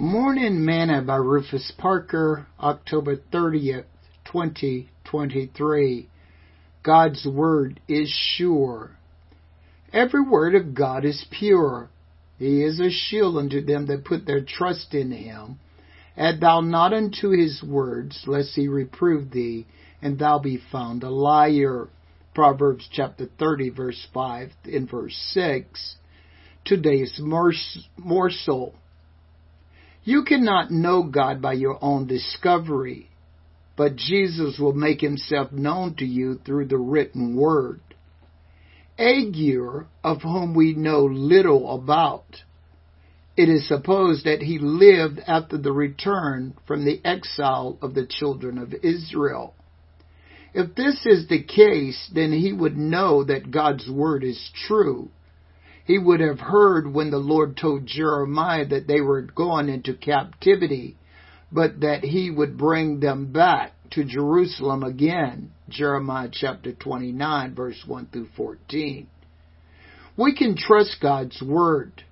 Morning Manna by Rufus Parker, October 30th, 2023. God's Word is sure. Every word of God is pure. He is a shield unto them that put their trust in him. Add thou not unto his words, lest he reprove thee, and thou be found a liar. Proverbs chapter 30, verse 5 and verse 6. Today's morsel. You cannot know God by your own discovery, but Jesus will make himself known to you through the written word. Agur, of whom we know little about, it is supposed that he lived after the return from the exile of the children of Israel. If this is the case, then he would know that God's word is true he would have heard when the Lord told Jeremiah that they were going into captivity, but that he would bring them back to Jerusalem again. Jeremiah chapter 29 verse 1 through 14. We can trust God's word.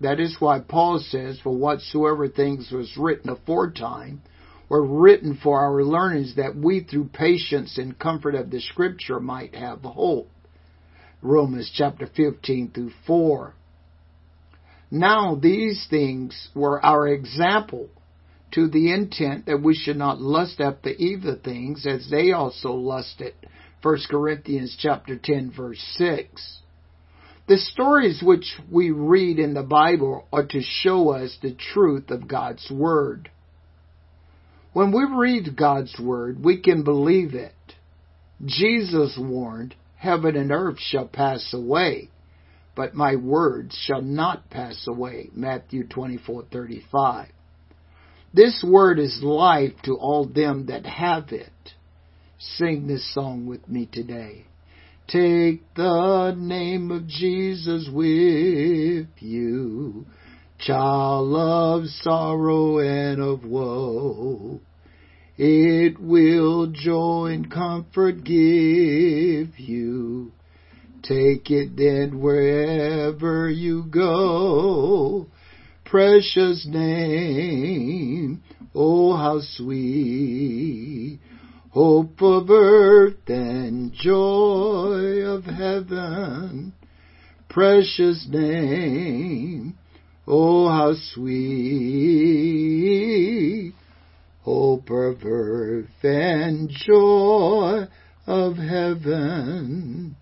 That is why Paul says, for whatsoever things was written aforetime were written for our learnings that we through patience and comfort of the scripture might have hope. Romans chapter 15 through 4. Now these things were our example to the intent that we should not lust after evil things as they also lusted. 1 Corinthians chapter 10 verse 6. The stories which we read in the Bible are to show us the truth of God's Word. When we read God's Word, we can believe it. Jesus warned, Heaven and earth shall pass away, but my words shall not pass away. Matthew 24:35. This word is life to all them that have it. Sing this song with me today. Take the name of Jesus with you, child of sorrow and of woe. It will joy and comfort give you. Take it then wherever you go. Precious name, oh how sweet. Hope of earth and joy of heaven. Precious name, oh how sweet earth and joy of heaven.